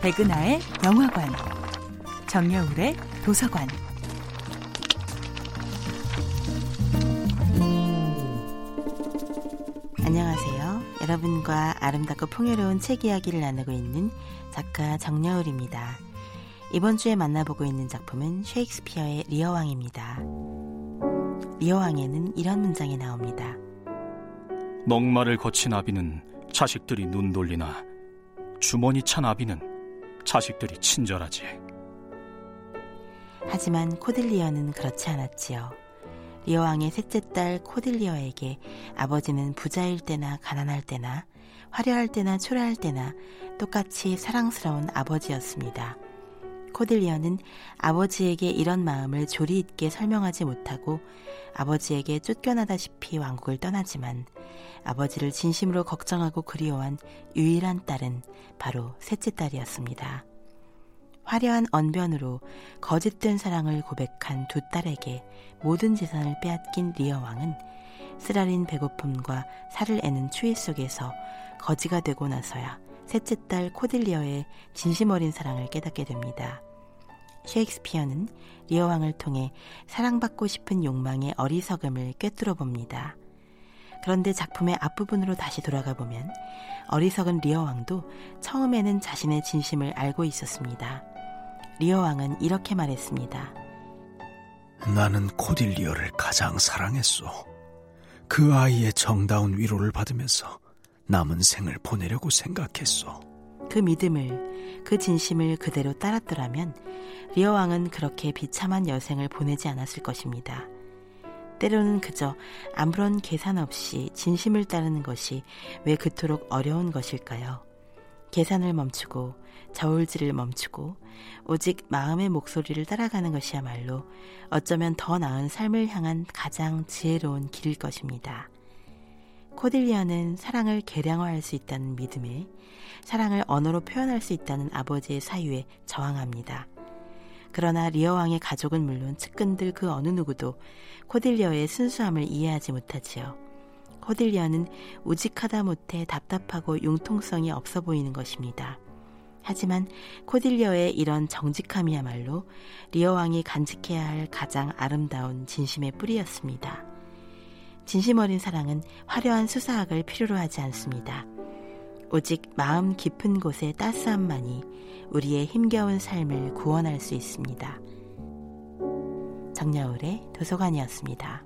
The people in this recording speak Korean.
백은하의 영화관, 정여울의 도서관. 안녕하세요. 여러분과 아름답고 풍요로운 책 이야기를 나누고 있는 작가 정여울입니다. 이번 주에 만나보고 있는 작품은 셰익스피어의 리어왕입니다. 리어왕에는 이런 문장이 나옵니다. 목마를 거친 아비는 자식들이 눈 돌리나 주머니 찬 아비는 자식들이 친절하지. 하지만 코딜리어는 그렇지 않았지요. 리어 왕의 셋째 딸 코딜리어에게 아버지는 부자일 때나 가난할 때나 화려할 때나 초라할 때나 똑같이 사랑스러운 아버지였습니다. 코딜리어는 아버지에게 이런 마음을 조리 있게 설명하지 못하고 아버지에게 쫓겨나다시피 왕국을 떠나지만 아버지를 진심으로 걱정하고 그리워한 유일한 딸은 바로 셋째 딸이었습니다. 화려한 언변으로 거짓된 사랑을 고백한 두 딸에게 모든 재산을 빼앗긴 리어 왕은 쓰라린 배고픔과 살을 애는 추위 속에서 거지가 되고 나서야 셋째 딸 코딜리어의 진심 어린 사랑을 깨닫게 됩니다. 셰익스피어는 리어 왕을 통해 사랑받고 싶은 욕망의 어리석음을 꿰뚫어 봅니다. 그런데 작품의 앞부분으로 다시 돌아가 보면 어리석은 리어 왕도 처음에는 자신의 진심을 알고 있었습니다. 리어 왕은 이렇게 말했습니다. 나는 코딜리어를 가장 사랑했소. 그 아이의 정다운 위로를 받으면서 남은 생을 보내려고 생각했소. 그 믿음을, 그 진심을 그대로 따랐더라면 리어 왕은 그렇게 비참한 여생을 보내지 않았을 것입니다. 때로는 그저 아무런 계산 없이 진심을 따르는 것이 왜 그토록 어려운 것일까요? 계산을 멈추고 저울질을 멈추고 오직 마음의 목소리를 따라가는 것이야말로 어쩌면 더 나은 삶을 향한 가장 지혜로운 길일 것입니다. 코딜리아는 사랑을 계량화할 수 있다는 믿음에 사랑을 언어로 표현할 수 있다는 아버지의 사유에 저항합니다. 그러나 리어 왕의 가족은 물론 측근들 그 어느 누구도 코딜리어의 순수함을 이해하지 못하지요. 코딜리어는 우직하다 못해 답답하고 융통성이 없어 보이는 것입니다. 하지만 코딜리어의 이런 정직함이야말로 리어 왕이 간직해야 할 가장 아름다운 진심의 뿌리였습니다. 진심 어린 사랑은 화려한 수사학을 필요로 하지 않습니다. 오직 마음 깊은 곳의 따스함만이 우리의 힘겨운 삶을 구원할 수 있습니다. 정야울의 도서관이었습니다.